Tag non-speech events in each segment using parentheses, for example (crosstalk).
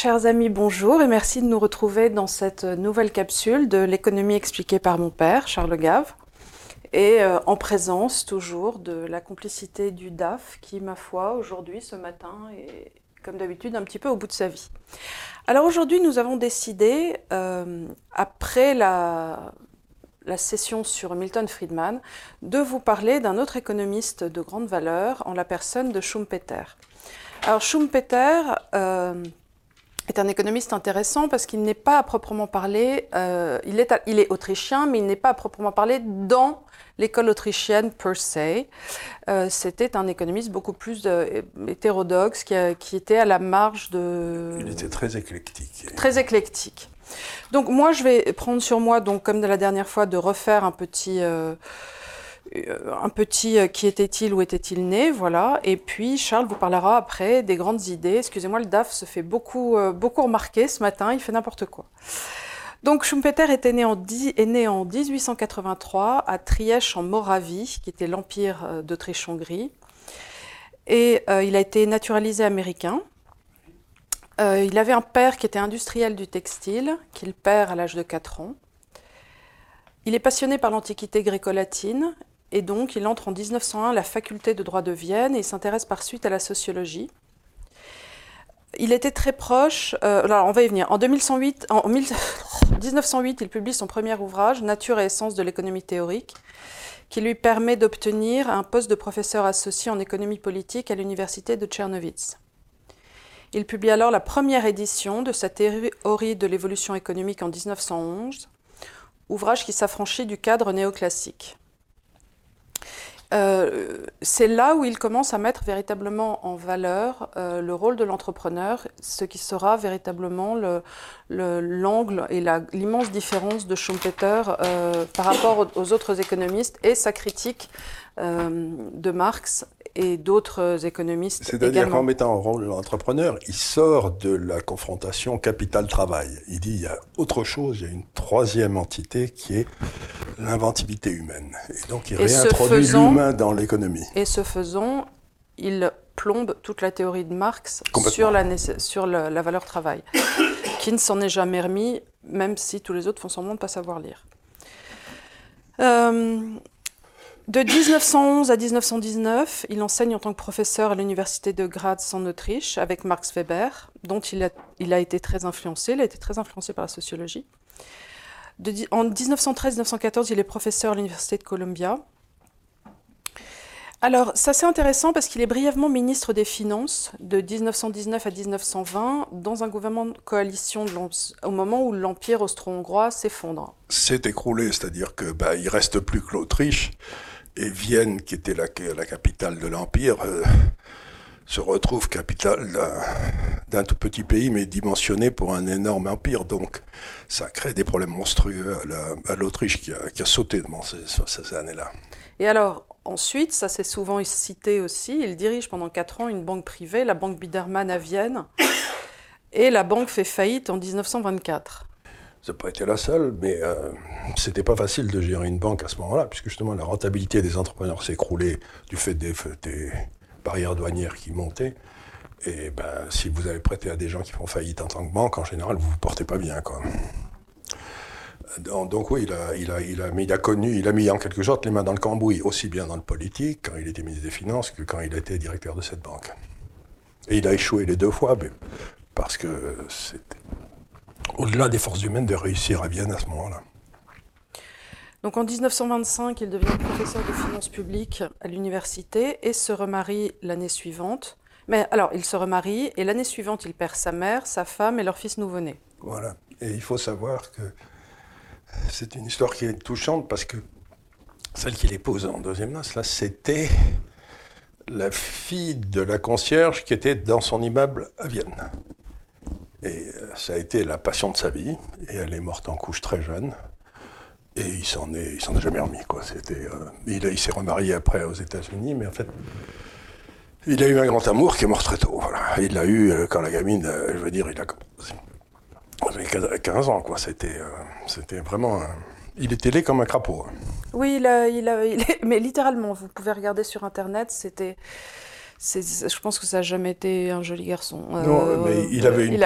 Chers amis, bonjour et merci de nous retrouver dans cette nouvelle capsule de l'économie expliquée par mon père, Charles Gave, et euh, en présence toujours de la complicité du DAF qui, ma foi, aujourd'hui, ce matin, est comme d'habitude un petit peu au bout de sa vie. Alors aujourd'hui, nous avons décidé, euh, après la, session sur Milton Friedman, de vous parler d'un autre économiste de grande valeur en la personne de Schumpeter. Alors Schumpeter euh, est un économiste intéressant parce qu'il n'est pas à proprement parler, euh, il, est il est autrichien, mais il n'est pas à proprement parler dans l'école autrichienne per se. Euh, C'était un économiste beaucoup plus euh, hétérodoxe qui, a- qui était à la marge de... Il était très éclectique. Très éclectique. Donc moi, je vais prendre sur moi, donc comme de la dernière fois, de refaire un petit, euh, un petit euh, qui était-il, où était-il né, voilà. Et puis Charles vous parlera après des grandes idées. Excusez-moi, le DAF se fait beaucoup, euh, beaucoup remarquer ce matin, il fait n'importe quoi. Donc Schumpeter était né en, est né en 1883 à Trièche en Moravie, qui était l'empire euh, d'Autriche-Hongrie. Et euh, il a été naturalisé américain. Euh, il avait un père qui était industriel du textile, qu'il perd à l'âge de 4 ans. Il est passionné par l'antiquité gréco-latine et donc il entre en 1901 à la faculté de droit de Vienne et s'intéresse par suite à la sociologie. Il était très proche, euh, alors on va y venir, en, 2108, en 1000 1908 (laughs) il publie son premier ouvrage, Nature et essence de l'économie théorique, qui lui permet d'obtenir un poste de professeur associé en économie politique à l'université de Tchernowitz. Il publie alors la première édition de sa théorie de l'évolution économique en 1911, ouvrage qui s'affranchit du cadre néoclassique. Euh, c'est là où il commence à mettre véritablement en valeur euh, le rôle de l'entrepreneur, ce qui sera véritablement le- le- l'angle et l'immense différence de Schumpeter euh, par rapport aux, aux autres économistes et sa critique euh, de Marx et d'autres économistes C'est-à-dire qu'en mettant en rôle l'entrepreneur, il sort de la confrontation capital-travail. Il dit il y a autre chose, il y a une troisième entité qui est l'inventivité humaine. Et donc il Et réintroduit l'humain dans l'économie. Et ce faisant, il plombe toute la théorie de Marx sur, la valeur travail, (coughs) qui ne s'en est jamais remis, même si tous les autres font semblant de ne pas savoir lire. Euh, de 1911 à 1919, il enseigne en tant que professeur à l'université de Graz en Autriche avec Max Weber, dont il a, été très influencé. Il a été très influencé par la sociologie. En 1913-1914, il est professeur à l'université de Columbia. Alors, ça c'est intéressant parce qu'il est brièvement ministre des Finances de 1919 à 1920 dans un gouvernement de coalition au moment où l'empire austro-hongrois s'effondre. s'est écroulé, c'est-à-dire que bah, reste plus que l'Autriche et Vienne, qui était la, capitale de l'empire, euh, se retrouve capitale d'un- tout petit pays, mais dimensionné pour un énorme empire. Donc, ça crée des problèmes monstrueux à la- à l'Autriche qui a, sauté dans ces, années-là. Et alors, ensuite, ça c'est souvent cité aussi, il dirige pendant quatre ans une banque privée, la banque Biedermann à Vienne, et la banque fait faillite en 1924. Pas été la seule, mais euh, c'était pas facile de gérer une banque à ce moment-là, puisque justement la rentabilité des entrepreneurs s'est écroulée du fait des, barrières douanières qui montaient. Et ben, si vous avez prêté à des gens qui font faillite en tant que banque, en général, vous vous portez pas bien, quoi. Donc, oui, il a, il, a, il, a, il a connu, il a mis en quelque sorte les mains dans le cambouis, aussi bien dans le politique, quand il était ministre des Finances, que quand il était directeur de cette banque. Et il a échoué les deux fois, parce que c'était au-delà des forces humaines de réussir à Vienne à ce moment-là. Donc en 1925, il devient professeur de finances publiques à l'université et se remarie l'année suivante. Mais alors, il se remarie et l'année suivante, il perd sa mère, sa femme et leur fils nouveau-né. Voilà. Et il faut savoir que c'est une histoire qui est touchante parce que celle qui l'épouse en deuxième noce, là, c'était la fille de la concierge qui était dans son immeuble à Vienne. Et euh, ça a été la passion de sa vie. Et elle est morte en couche très jeune. Et il s'en est, il s'en est jamais remis, quoi. C'était, euh, il, il s'est remarié après aux États-Unis, mais en fait, il a eu un grand amour qui est mort très tôt. Voilà. Il l'a eu euh, quand la gamine, euh, je veux dire, il a avait 15 ans, quoi. C'était, c'était vraiment. Il était laid comme un crapaud. hein. Oui, il a, il a- mais littéralement, vous pouvez regarder sur Internet, c'était... je pense que ça n'a jamais été un joli garçon. Non, mais il avait une. Il,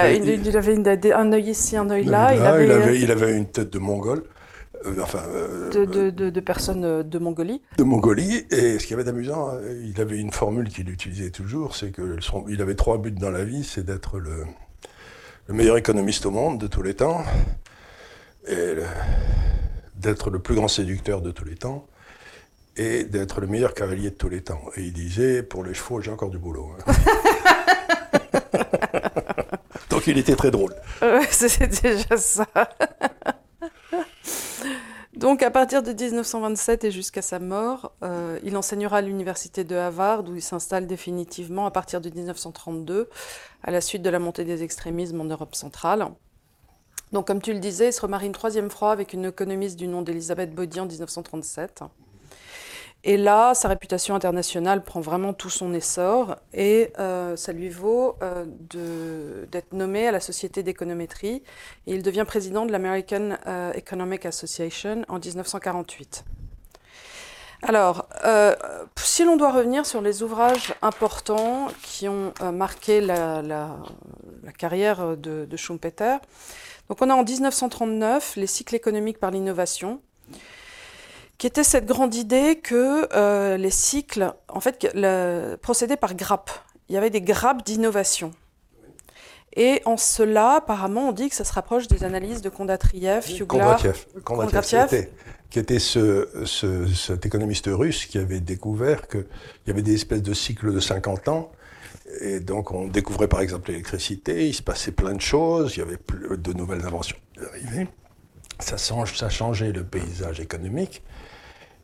avait un œil ici, un œil là. Il, avait, il, avait, une tête de mongol. enfin, de, de, de, personnes de Mongolie. De Mongolie. Et ce qui avait d'amusant, il avait une formule qu'il utilisait toujours, c'est qu'il avait trois buts dans la vie, c'est d'être le, le meilleur économiste au monde de tous les temps, et d'être le plus grand séducteur de tous les temps, et d'être le meilleur cavalier de tous les temps. Et il disait, pour les chevaux, j'ai encore du boulot. Hein. (laughs) Donc il était très drôle. C'est déjà ça. Donc à partir de 1927 et jusqu'à sa mort, euh, il enseignera à l'université de Harvard où il s'installe définitivement à partir de 1932 à la suite de la montée des extrémismes en Europe centrale. Donc comme tu le disais, il se remarie une troisième fois avec une économiste du nom d'Elisabeth Baudy en 1937. Et là, sa réputation internationale prend vraiment tout son essor et euh, ça lui vaut euh, d'être nommé à la Société d'économétrie. Il devient président de l'American euh, Economic Association en 1948. Alors, si l'on doit revenir sur les ouvrages importants qui ont marqué la, la, carrière de, de Schumpeter, donc on a en 1939 les cycles économiques par l'innovation, qui était cette grande idée que euh, les cycles, en fait, le, procédaient par grappes. Il y avait des grappes d'innovation. Et en cela, apparemment, on dit que ça se rapproche des analyses de Kondatriev, Yuglar... Kondratiev, qui était ce, cet économiste russe qui avait découvert qu'il y avait des espèces de cycles de 50 ans. Et donc, on découvrait par exemple l'électricité, il se passait plein de choses, il y avait de nouvelles inventions arrivées. Ça, ça changeait le paysage économique.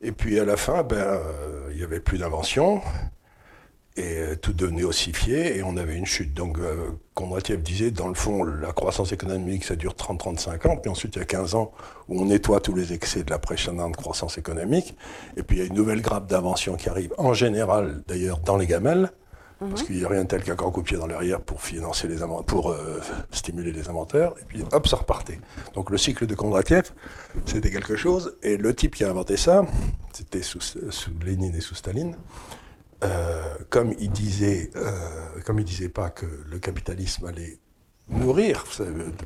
Et puis à la fin, ben, euh, il n'y avait plus d'invention, et euh, tout devenait ossifié, et on avait une chute. Donc euh, Kondratiev disait, dans le fond, la croissance économique, ça dure 30-35 ans, puis ensuite il y a 15 ans où on nettoie tous les excès de la précédente croissance économique, et puis il y a une nouvelle grappe d'invention qui arrive, en général d'ailleurs dans les gamelles, parce qu'il n'y a rien tel qu'un grand coup de pied dans l'arrière pour financer les pour euh, stimuler les inventaires, et puis hop, ça repartait. Donc le cycle de Kondratiev, c'était quelque chose, et le type qui a inventé ça, c'était sous, sous Lénine et sous Staline, euh, comme il disait, euh, comme il disait pas que le capitalisme allait nourrir,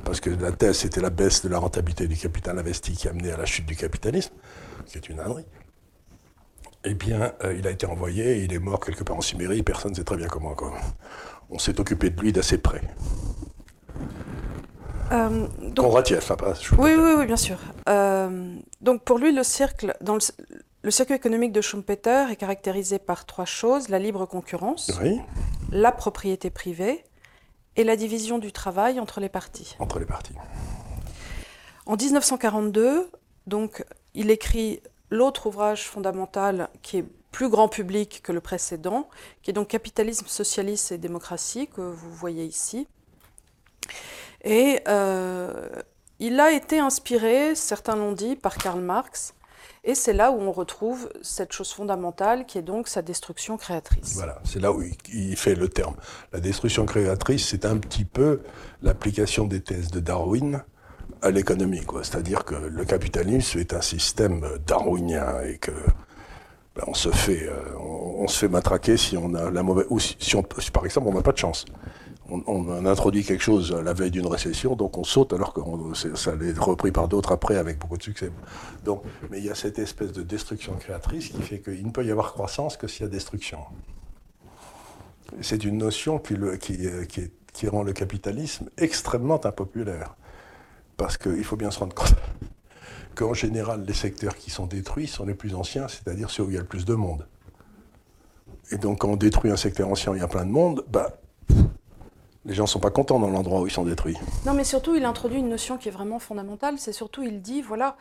parce que la thèse c'était la baisse de la rentabilité du capital investi qui a amené à la chute du capitalisme, qui est une ânerie eh bien, euh, il a été envoyé il est mort quelque part en Sibérie. Personne ne sait très bien comment. On s'est occupé de lui d'assez près. Euh, donc, hein, pas, oui, oui, oui, bien sûr. Euh, donc pour lui, le cercle, dans le, circuit économique de Schumpeter est caractérisé par trois choses la libre concurrence, la propriété privée et la division du travail entre les parties. Entre les parties. En 1942, donc, il écrit l'autre ouvrage fondamental qui est plus grand public que le précédent, qui est donc Capitalisme, Socialisme et Démocratie, que vous voyez ici. Et euh, il a été inspiré, certains l'ont dit, par Karl Marx, et c'est là où on retrouve cette chose fondamentale qui est donc sa destruction créatrice. Voilà, c'est là où il fait le terme. La destruction créatrice, c'est un petit peu l'application des thèses de Darwin à l'économie. C'est-à-dire que le capitalisme est un système darwinien et que ben, on se fait, euh, on, se fait matraquer si on a la mauvaise, ou si, on, par exemple on n'a pas de chance. On, introduit quelque chose la veille d'une récession, donc on saute alors que ça est repris par d'autres après avec beaucoup de succès. Donc, mais il y a cette espèce de destruction créatrice qui fait qu'il ne peut y avoir croissance que s'il y a destruction. C'est une notion qui, qui rend le capitalisme extrêmement impopulaire. Parce qu'il faut bien se rendre compte (laughs) qu'en général, les secteurs qui sont détruits sont les plus anciens, c'est-à-dire ceux où il y a le plus de monde. Et donc, quand on détruit un secteur ancien où il y a plein de monde, bah, les gens ne sont pas contents dans l'endroit où ils sont détruits. Non, mais surtout, il introduit une notion qui est vraiment fondamentale. C'est surtout, il dit, voilà,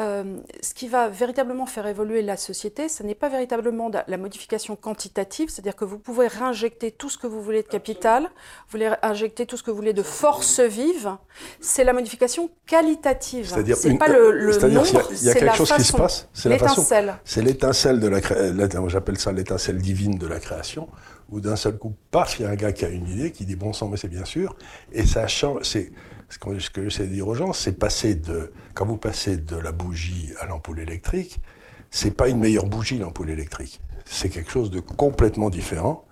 euh, ce qui va véritablement faire évoluer la société, ce n'est pas véritablement la modification quantitative, c'est-à-dire que vous pouvez réinjecter tout ce que vous voulez de capital, vous voulez injecter tout ce que de force vive, c'est la modification qualitative. C'est-à-dire c'est pas le, le nombre, il y a, quelque chose qui se passe, c'est l'étincelle. C'est l'étincelle de la création, j'appelle ça l'étincelle divine de la création, où d'un seul coup, paf, il y a un gars qui a une idée, qui dit bon sang, mais c'est bien sûr, et ça change, c'est ce que, j'essaie de dire aux gens, c'est passer de, quand vous passez de la bougie à l'ampoule électrique, c'est pas une meilleure bougie l'ampoule électrique. C'est quelque chose de complètement différent.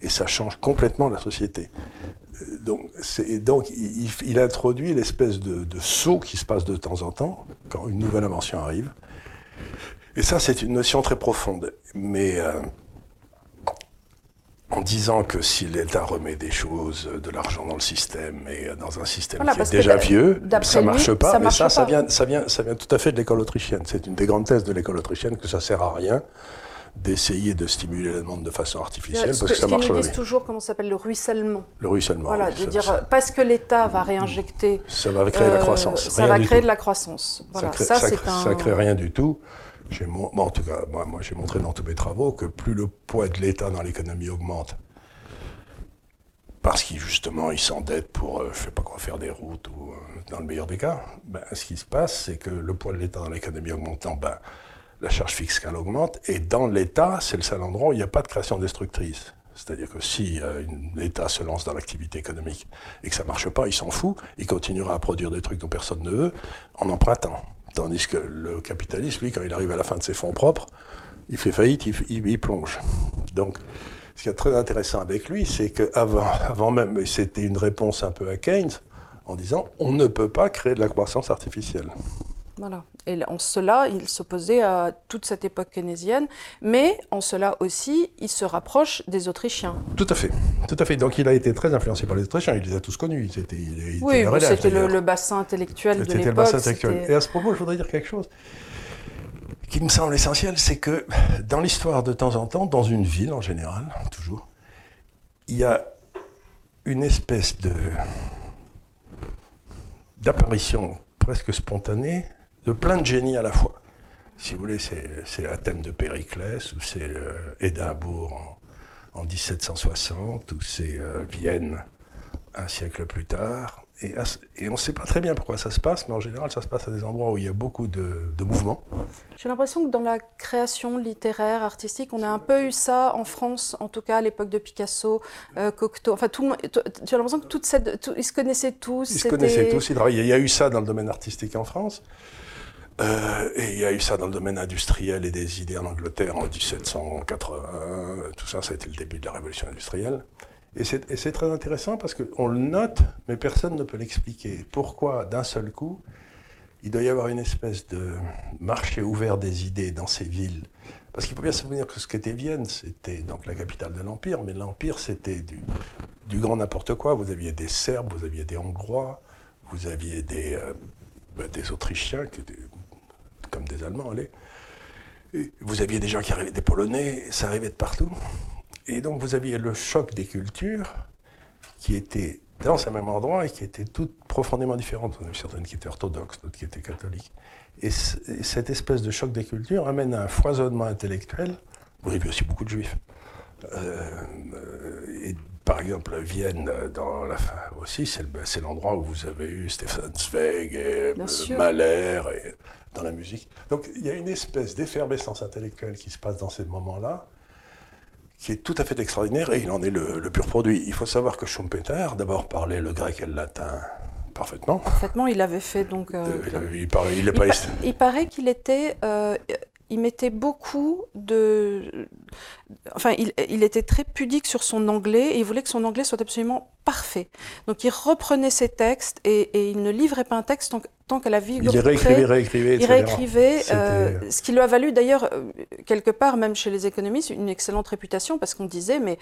Et ça change complètement la société. Euh, donc, donc il, introduit l'espèce de, de, saut qui se passe de temps en temps quand une nouvelle invention arrive. Et ça, c'est une notion très profonde. Mais euh, en disant que si l'État remet des choses, de l'argent dans le système, et dans un système qui est déjà vieux, ça ne marche pas. mais ça, ça vient, ça, vient, ça vient tout à fait de l'école autrichienne. C'est une des grandes thèses de l'école autrichienne que ça sert à rien d'essayer de stimuler la demande de façon artificielle parce que, que ça marche disent toujours comment s'appelle le ruissellement. Le ruissellement. Voilà, de dire parce que l'État va réinjecter. Ça va créer de la euh, croissance. Ça va créer de la croissance. Voilà, ça, ça, crée, un... ça crée rien du tout. En tout cas, moi, j'ai montré dans tous mes travaux que plus le poids de l'État dans l'économie augmente, parce qu'il justement pour, euh, je sais pas quoi, faire des routes ou euh, dans le meilleur des cas, ben, ce qui se passe, c'est que le poids de l'État dans l'économie augmentant, ben, la charge fiscale augmente, et dans l'État, c'est le seul endroit où il n'y a pas de création destructrice. C'est-à-dire que si euh, l'État se lance dans l'activité économique et que ça marche pas, il s'en fout, il continuera à produire des trucs dont personne ne veut en empruntant. Tandis que le capitaliste, lui, quand il arrive à la fin de ses fonds propres, il fait faillite, il, plonge. Donc, ce qui est très intéressant avec lui, c'est qu'avant avant même, c'était une réponse un peu à Keynes, en disant on ne peut pas créer de la croissance artificielle. Voilà. Et en cela, il s'opposait à toute cette époque keynésienne, mais en cela aussi, il se rapproche des Autrichiens. Tout à fait, tout à fait. Donc il a été très influencé par les Autrichiens. Il les a tous connus. Il, oui, c'était le, le, bassin intellectuel de l'époque. C'était le bassin intellectuel. Et à ce propos, je voudrais dire quelque chose qui me semble essentiel, c'est que dans l'histoire, de temps en temps, dans une ville en général, toujours, il y a une espèce de d'apparition presque spontanée de plein de génies à la fois. Si vous voulez, c'est Athènes de Périclès, ou c'est euh, Édimbourg en, en, 1760, ou c'est euh, Vienne un siècle plus tard, et, on ne sait pas très bien pourquoi ça se passe, mais en général, ça se passe à des endroits où il y a beaucoup de, mouvements. J'ai l'impression que dans la création littéraire, artistique, on a un peu eu ça en France, en tout cas à l'époque de Picasso, euh, Cocteau. Enfin, tout J'ai l'impression que toute cette, ils se connaissaient tous. Ils se connaissaient tous. Il y a eu ça dans le domaine artistique en France. Euh, et il y a eu ça dans le domaine industriel et des idées en Angleterre en 1780. Tout ça, ça a été le début de la révolution industrielle. Et c'est très intéressant parce qu'on le note, mais personne ne peut l'expliquer. Pourquoi, d'un seul coup, il doit y avoir une espèce de marché ouvert des idées dans ces villes? Parce qu'il faut bien se souvenir que ce qu'était Vienne, c'était donc la capitale de l'Empire, mais l'Empire, c'était du, grand n'importe quoi. Vous aviez des Serbes, vous aviez des Hongrois, vous aviez des, euh, ben, des Autrichiens, qui étaient comme des Allemands, allez. vous aviez des gens qui arrivaient, des Polonais, ça arrivait de partout. Et donc vous aviez le choc des cultures qui étaient dans ce même endroit et qui étaient toutes profondément différentes. On avait certaines qui étaient orthodoxes, d'autres qui étaient catholiques. Et, cette espèce de choc des cultures amène à un foisonnement intellectuel. Vous avez aussi beaucoup de juifs. Euh, et par exemple, Vienne, dans la fin aussi, c'est l'endroit où vous avez eu Stefan Zweig et Mahler et, dans la musique. Donc il y a une espèce d'effervescence intellectuelle qui se passe dans ces moments-là, qui est tout à fait extraordinaire et il en est le, pur produit. Il faut savoir que Schumpeter, d'abord, parlait le grec et le latin parfaitement. Parfaitement, il avait fait donc. Euh, euh, il, paraît, il, pas... il, paraît qu'il était. Euh, il mettait beaucoup de. Enfin, il, était très pudique sur son anglais et il voulait que son anglais soit absolument parfait. Donc il reprenait ses textes et, et il ne livrait pas un texte tant, tant qu'à la vie. Il réécrivait, réécrivait, Il réécrivait, euh, ce qui lui a valu d'ailleurs, euh, quelque part, même chez les économistes, une excellente réputation parce qu'on disait, mais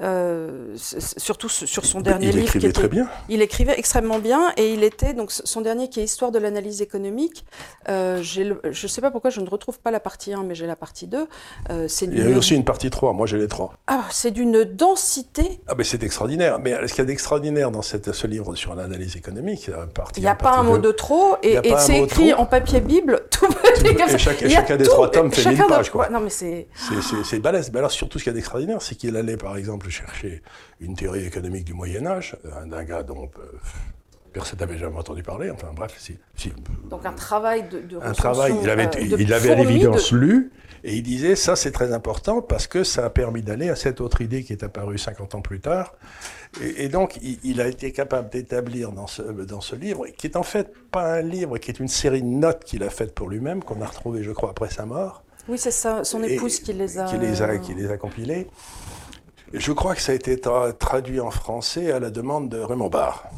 euh, surtout sur son dernier il livre. Il écrivait très bien. Il écrivait extrêmement bien et il était, donc son dernier qui est Histoire de l'analyse économique, euh, je ne sais pas pourquoi je ne retrouve pas la partie 1, mais j'ai la partie 2. Euh, il y a eu aussi une partie 3, moi j'ai les 3. Ah, c'est d'une densité. Ah, mais c'est extraordinaire. Mais ce qu'il y a d'extraordinaire dans cette, ce livre sur l'analyse économique, partie Il n'y a pas un mot de trop et, et c'est écrit en papier Bible. (laughs) Tout et, chaque, chacun des trois tomes fait 1000 pages. Quoi. non, mais c'est... C'est balèze. Mais alors surtout ce qu'il y a d'extraordinaire, c'est qu'il allait par exemple chercher une théorie économique du Moyen Âge, euh, d'un gars dont... Euh, personne n'avait jamais entendu parler. Enfin bref, si. si. Donc un travail de, de Un travail. Il avait, euh, il avait à l'évidence lu et il disait ça c'est très important parce que ça a permis d'aller à cette autre idée qui est apparue 50 ans plus tard. Et, et donc il, il, a été capable d'établir dans ce, dans ce livre, qui est en fait pas un livre, qui est une série de notes qu'il a faites pour lui-même, qu'on a retrouvées je crois après sa mort. Oui c'est ça, son épouse qui les a... Qui les a, qui les a compilées je crois que ça a été traduit en français à la demande de Raymond Barre,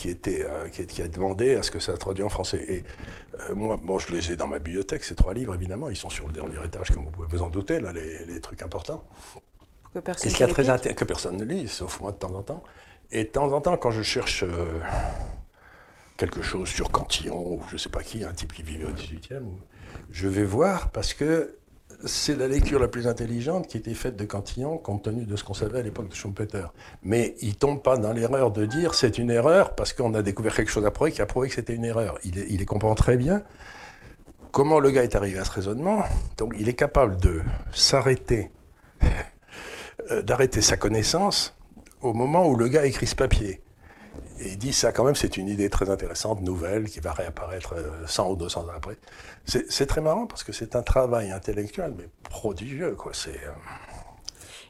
qui, était, euh, qui, a demandé à ce que ça soit traduit en français. Et euh, moi, bon, je les ai dans ma bibliothèque, ces trois livres, évidemment. Ils sont sur le dernier étage, comme vous pouvez vous en douter, là, les, trucs importants. Que personne, et ce qui très que personne ne lit, sauf moi de temps en temps. Et de temps en temps, quand je cherche euh, quelque chose sur Cantillon, ou je ne sais pas qui, un type qui vivait au 18e, je vais voir parce que c'est la lecture la plus intelligente qui était faite de Cantillon compte tenu de ce qu'on savait à l'époque de Schumpeter. Mais il tombe pas dans l'erreur de dire c'est une erreur parce qu'on a découvert quelque chose après qui a prouvé que c'était une erreur. Il, il comprend très bien comment le gars est arrivé à ce raisonnement. Donc il est capable de s'arrêter, (laughs) euh, d'arrêter sa connaissance au moment où le gars écrit ce papier. Et il dit ça quand même, c'est une idée très intéressante, nouvelle, qui va réapparaître 100 euh, ou 200 ans après. C'est très marrant parce que c'est un travail intellectuel, mais prodigieux. Quoi. C'est, euh,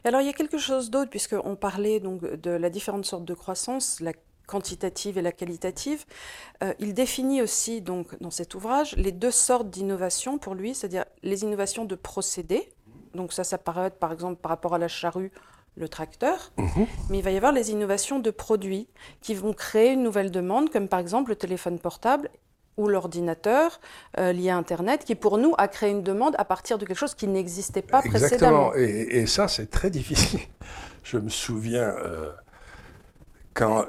Alors il y a quelque chose d'autre, puisqu'on parlait donc de la différente sorte de croissance, la quantitative et la qualitative. Euh, il définit aussi donc dans cet ouvrage les deux sortes d'innovations pour lui, c'est-à-dire les innovations de procédés. Donc ça, ça paraît par exemple par rapport à la charrue le tracteur, mhm. mais il va y avoir les innovations de produits qui vont créer une nouvelle demande, comme par exemple le téléphone portable ou l'ordinateur euh, lié à Internet, qui pour nous a créé une demande à partir de quelque chose qui n'existait pas précédemment. Et, et, ça, c'est très difficile. (laughs) Je me souviens euh, quand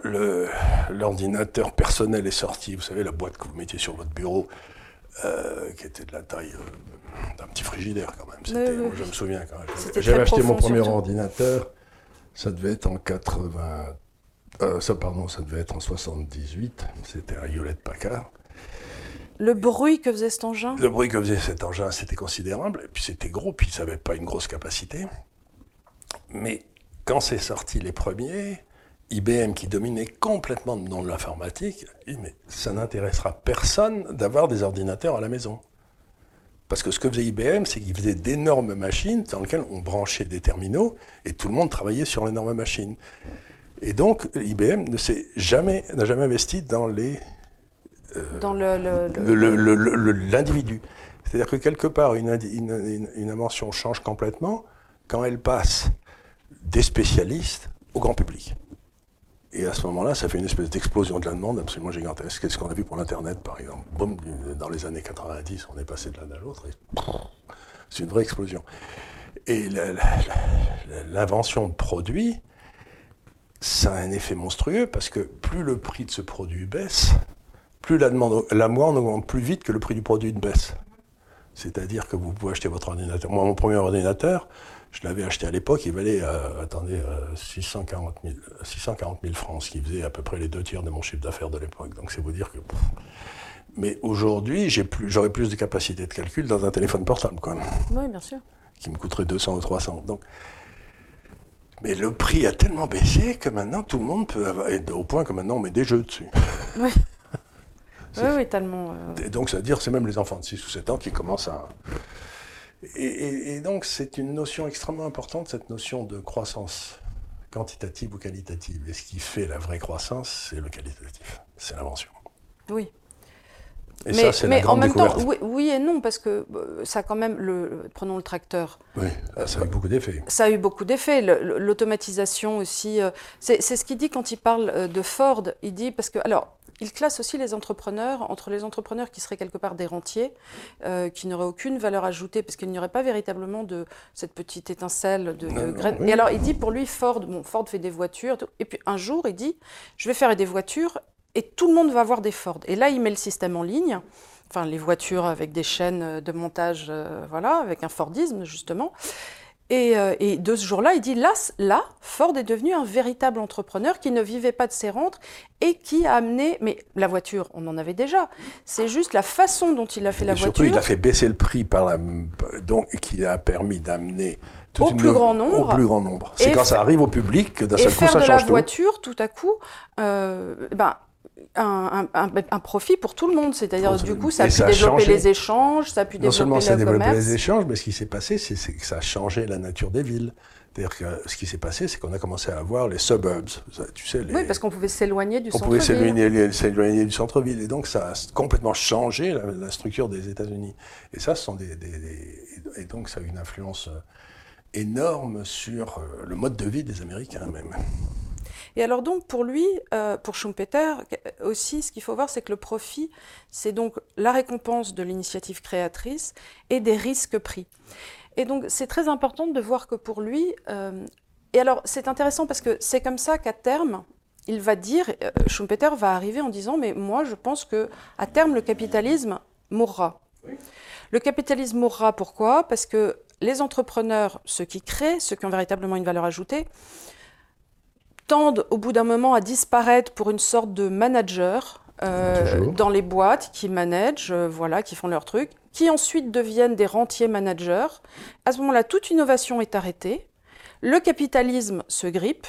l'ordinateur personnel est sorti, vous savez, la boîte que vous mettiez sur votre bureau, euh, qui était de la taille d'un petit frigidaire quand même. je me souviens quand J'avais acheté mon premier ordinateur, ça devait être en 80. Euh, ça, pardon, ça devait être en 78. C'était un Hewlett Packard. Le bruit que faisait cet engin? Le bruit que faisait cet engin, c'était considérable. Et puis c'était gros, puis ça n'avait pas une grosse capacité. Mais quand c'est sorti les premiers, IBM qui dominait complètement dans l'informatique, mais ça n'intéressera personne d'avoir des ordinateurs à la maison. Parce que ce que faisait IBM, c'est qu'il faisait d'énormes machines dans lesquelles on branchait des terminaux et tout le monde travaillait sur l'énorme machine. Et donc, IBM ne s'est jamais, n'a jamais investi dans les euh, dans l'individu. C'est-à-dire que quelque part, une, une, une, invention change complètement quand elle passe des spécialistes au grand public. Et à ce moment-là, ça fait une espèce d'explosion de la demande absolument gigantesque. Qu'est-ce qu'on a vu pour l'Internet, par exemple? Dans les années 90, on est passé de l'un à l'autre. C'est une vraie explosion. Et l'invention de produits, ça a un effet monstrueux parce que plus le prix de ce produit baisse, plus la demande, la demande augmente plus vite que le prix du produit baisse. C'est-à-dire que vous pouvez acheter votre ordinateur. Moi, mon premier ordinateur, je l'avais acheté à l'époque, il valait, euh, attendez, 640, 000, 640 000 francs, ce qui faisait à peu près les deux tiers de mon chiffre d'affaires de l'époque. Donc c'est vous dire que. Mais aujourd'hui, j'aurais plus, de capacité de calcul dans un téléphone portable, même. Oui, bien sûr. Qui me coûterait 200 ou 300. Donc, mais le prix a tellement baissé que maintenant tout le monde peut avoir, au point que maintenant on met des jeux dessus. Oui. (laughs) oui, oui, tellement. Euh. donc, ça veut dire c'est même les enfants de 6 ou 7 ans qui commencent à, et, donc, c'est une notion extrêmement importante, cette notion de croissance quantitative ou qualitative. Et ce qui fait la vraie croissance, c'est le qualitatif, c'est l'invention. Oui. Et mais, ça, en même temps, oui, et non, parce que euh, ça, quand même, le, prenons le tracteur. Oui, ça a eu beaucoup d'effets. Ça a eu beaucoup d'effets. L'automatisation aussi. Euh, c'est ce qu'il dit quand il parle euh, de Ford. Il dit, parce que, alors, il classe aussi les entrepreneurs entre les entrepreneurs qui seraient quelque part des rentiers, euh, qui n'auraient aucune valeur ajoutée, parce qu'il n'y aurait pas véritablement de cette petite étincelle de, graines. Et alors, il dit pour lui, Ford, bon, Ford fait des voitures, et puis un jour, il dit, je vais faire des voitures, et tout le monde va avoir des Ford. Et là, il met le système en ligne, enfin les voitures avec des chaînes de montage, euh, voilà, avec un Fordisme justement. Euh, et, de ce jour-là, il dit là, là, Ford est devenu un véritable entrepreneur qui ne vivait pas de ses rentes et qui a amené. Mais la voiture, on en avait déjà. C'est juste la façon dont il a fait la voiture. Surtout, il a fait baisser le prix par la, donc qui a permis d'amener au plus grand nombre. Au plus grand nombre. C'est quand ça arrive au public que d'un seul coup ça change tout. faire de la voiture, tout à coup, euh, ben, un, un, profit pour tout le monde. C'est-à-dire, du coup, ça a pu développer les échanges, ça a pu développer. Non seulement ça a développé les échanges, mais ce qui s'est passé, c'est que ça a changé la nature des villes. C'est-à-dire que ce qui s'est passé, c'est qu'on a commencé à avoir les suburbs. Tu sais, Oui, parce qu'on pouvait s'éloigner du centre-ville. On pouvait s'éloigner du centre-ville. Et donc, ça a complètement changé la, structure des États-Unis. Et ça, ce sont des, des, Et donc, ça a une influence euh, énorme sur euh, le mode de vie des Américains même. Et alors donc pour lui, euh, pour Schumpeter aussi, ce qu'il faut voir, c'est que le profit, c'est donc la récompense de l'initiative créatrice et des risques pris. Et donc c'est très important de voir que pour lui, euh, et alors c'est intéressant parce que c'est comme ça qu'à terme, il va dire, euh, Schumpeter va arriver en disant, mais moi je pense que à terme le capitalisme mourra. Le capitalisme mourra pourquoi? Parce que les entrepreneurs, ceux qui créent, ceux qui ont véritablement une valeur ajoutée, tendent au bout d'un moment à disparaître pour une sorte de manager euh, dans les boîtes qui managent, euh, voilà, qui font leur truc, qui ensuite deviennent des rentiers managers. À ce moment-là, toute innovation est arrêtée, le capitalisme se grippe,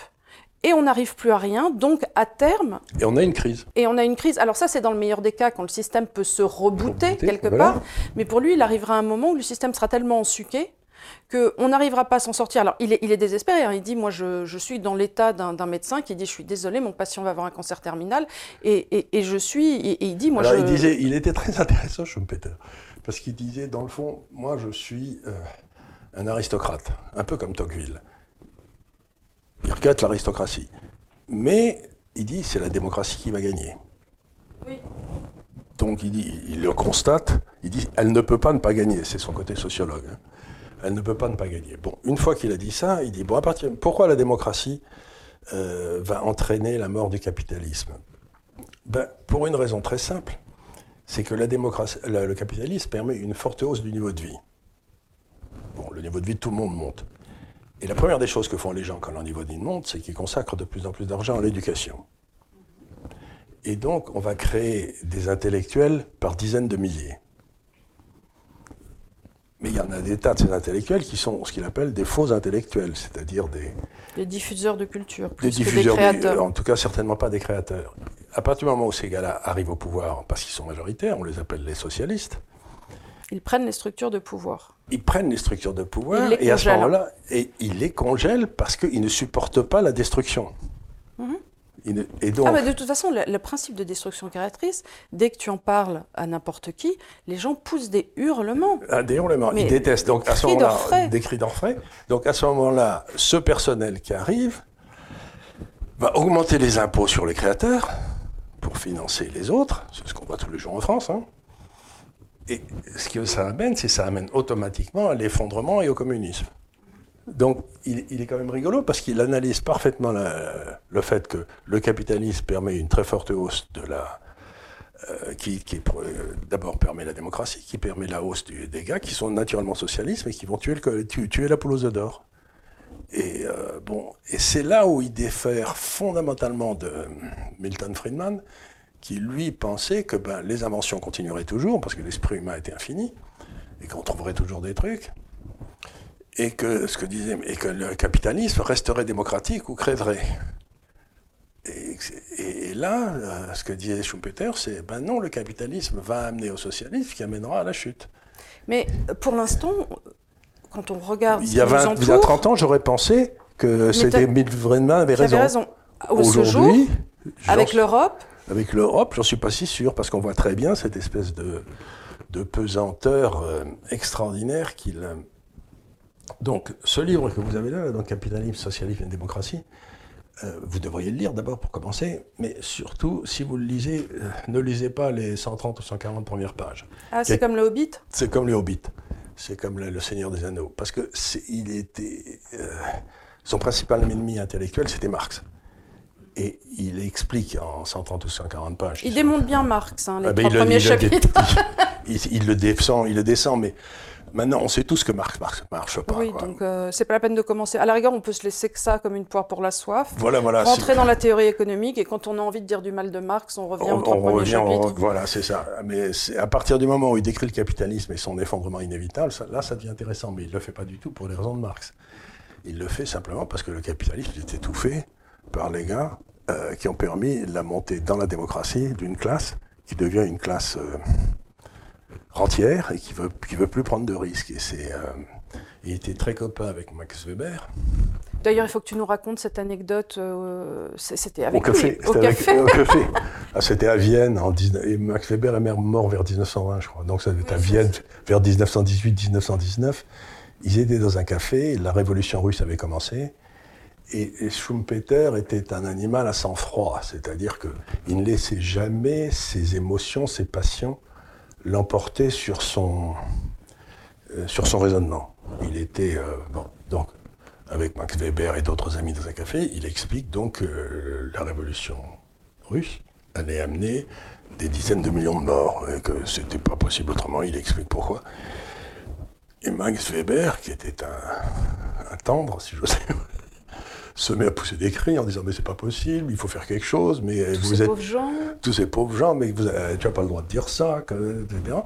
et on n'arrive plus à rien. Donc, à terme. Et on a une crise. Et on a une crise. Alors, ça, c'est dans le meilleur des cas, quand le système peut se rebooter, quelque part. Mais pour lui, il arrivera un moment où le système sera tellement ensuqué qu'on n'arrivera pas à s'en sortir. Alors, il est, il est désespéré. Hein. Il dit Moi, je, je suis dans l'état d'un médecin qui dit Je suis désolé, mon patient va avoir un cancer terminal. Et, et, et je suis. Et, il dit Moi, Alors, je. il, disait, il était très (laughs) intéressant, Schumpeter. Parce qu'il disait Dans le fond, moi, je suis euh, un aristocrate, un peu comme Tocqueville. Il regrette l'aristocratie. Mais il dit c'est la démocratie qui va gagner. Oui. Donc il, dit, il le constate, il dit elle ne peut pas ne pas gagner, c'est son côté sociologue. hein. Elle ne peut pas ne pas gagner. Bon, une fois qu'il a dit ça, il dit bon, à partir, pourquoi la démocratie euh, va entraîner la mort du capitalisme? Ben, Pour une raison très simple, c'est que le capitalisme permet une forte hausse du niveau de vie. Bon, le niveau de vie de tout le monde monte. Et la première des choses que font les gens quand leur niveau de vie monte, c'est qu'ils consacrent de plus en plus d'argent à l'éducation. Et donc, on va créer des intellectuels par dizaines de milliers. Mais il y en a des tas de ces intellectuels qui sont ce qu'il appelle des faux intellectuels, c'est-à-dire des, Des diffuseurs de culture, des plus que des diffuseurs, du- créateurs. en tout cas certainement pas des créateurs. À partir du moment où ces gars-là arrivent au pouvoir, parce qu'ils sont majoritaires, on les appelle les socialistes, Ils prennent les structures de pouvoir. ils prennent les structures de pouvoir et à ce moment-là, et ils les congèlent parce qu'ils ne supportent pas la destruction. Ne- et donc, Ah bah de toute façon, le, le principe de destruction créatrice, dès que tu en parles à n'importe qui, les gens poussent des hurlements. un des hurlements, Mais ils détestent. Donc à ce moment-là, des cris d'orfraie. Donc à ce moment-là, ce personnel qui arrive va augmenter les impôts sur les créateurs pour financer les autres. C'est ce qu'on voit tous les jours en France. hein. Et ce que ça amène, c'est que ça amène automatiquement à l'effondrement et au communisme. Donc, il, est quand même rigolo parce qu'il analyse parfaitement le fait que le capitalisme permet une très forte hausse de la, euh, qui, euh, d'abord permet la démocratie, qui permet la hausse du- des gars qui sont naturellement socialistes mais qui vont tuer, la poule aux d'or. Et euh, bon, et c'est là où il diffère fondamentalement de Milton Friedman, qui lui pensait que ben, les inventions continueraient toujours parce que l'esprit humain était infini et qu'on trouverait toujours des trucs. Et que ce que disait, et que le capitalisme resterait démocratique ou crèverait. Et, et- et là, euh, ce que disait Schumpeter, c'est ben non, le capitalisme va amener au socialisme qui amènera à la chute. Mais euh, pour l'instant, quand on regarde Il y a, qui nous 20 il y a entoure, 30 ans, j'aurais pensé que c'était Friedman avait raison. raison. Aujourd'hui, avec l'Europe, Avec l'Europe, j'en suis pas si sûr, parce qu'on voit très bien cette espèce de, de pesanteur euh, extraordinaire qu'il. Donc, ce livre que vous avez là, donc Capitalisme, Socialisme et Démocratie, euh, vous devriez le lire d'abord pour commencer, mais surtout, si vous le lisez, euh, ne lisez pas les 130 ou 140 premières pages. ah, c'est comme le Hobbit? C'est comme les Hobbits, c'est comme le, le Seigneur des Anneaux, parce que il était euh, son principal ennemi intellectuel, c'était Marx. Et il explique en 130 ou 140 pages. Il démonte bien Marx, hein, les Ah ben, il le- premiers il le dé- chapitres. (laughs) il, il le descend, il le descend, mais maintenant on sait tous que Marx marche, marche pas. oui, quoi. donc euh, c'est pas la peine de commencer. À la rigueur, on peut se laisser que ça comme une poire pour la soif. voilà, voilà. Rentrer dans la théorie économique et quand on a envie de dire du mal de Marx, on revient on, trois on revient, on- voilà, c'est ça. Mais à partir du moment où il décrit le capitalisme et son effondrement inévitable, ça- là, ça devient intéressant. Mais il le fait pas du tout pour les raisons de Marx. Il le fait simplement parce que le capitalisme est étouffé par les gars euh, qui ont permis la montée dans la démocratie d'une classe qui devient une classe euh, rentière et qui veut, qui veut plus prendre de risques. Et c'est, euh, il était très copain avec Max Weber. D'ailleurs, il faut que tu nous racontes cette anecdote. euh, C'était Au avec café. lui, au café. au (laughs) café. Ah, c'était à Vienne. En 19 et Max Weber est mort vers 1920, je crois. Donc ça devait être à Vienne vers 1918-1919. Ils étaient dans un café, la révolution russe avait commencé, et, Schumpeter était un animal à sang-froid, c'est-à-dire qu'il ne laissait jamais ses émotions, ses passions son, euh, sur son raisonnement. Il était, euh, donc, avec Max Weber et d'autres amis dans un café, il explique donc que la révolution russe allait amener des dizaines de millions de morts, et que c'était pas possible autrement, il explique pourquoi. Et Max Weber, qui était un, un tendre, si j'ose dire, se met à pousser des cris en disant mais c'est pas possible, il faut faire quelque chose, mais tous vous ces êtes pauvres gens. tous ces pauvres gens, mais vous tu n'as pas le droit de dire ça, etc.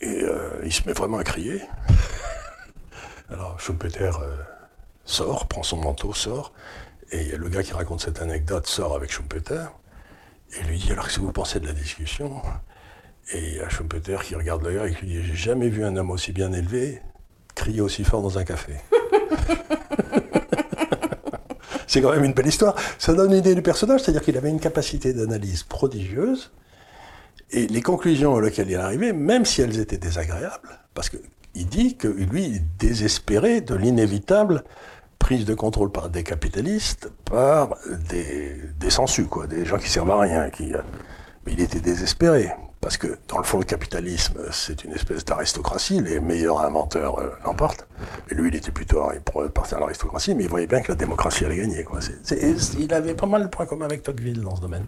Et euh, il se met vraiment à crier. (laughs) Alors Schumpeter euh, sort, prend son manteau, sort, et le gars qui raconte cette anecdote sort avec Schumpeter et lui dit alors qu'est-ce que vous pensez de la discussion? Et il y a Schumpeter qui regarde le gars et lui dit j'ai jamais vu un homme aussi bien élevé crier aussi fort dans un café. (laughs) c'est quand même une belle histoire. Ça donne une idée du personnage, c'est-à-dire qu'il avait une capacité d'analyse prodigieuse. Et les conclusions auxquelles il est arrivé, même si elles étaient désagréables, parce qu'il dit que lui, il désespérait de l'inévitable prise de contrôle par des capitalistes, par des, des sensus, des gens qui servent à rien. Qui, euh, mais il était désespéré. Parce que dans le fond, le capitalisme, c'est une espèce d'aristocratie, les meilleurs inventeurs euh, l'emportent. Et lui, il était plutôt, partir à l'aristocratie, mais il voyait bien que la démocratie allait gagner. Quoi. il avait pas mal de points communs avec Tocqueville dans ce domaine.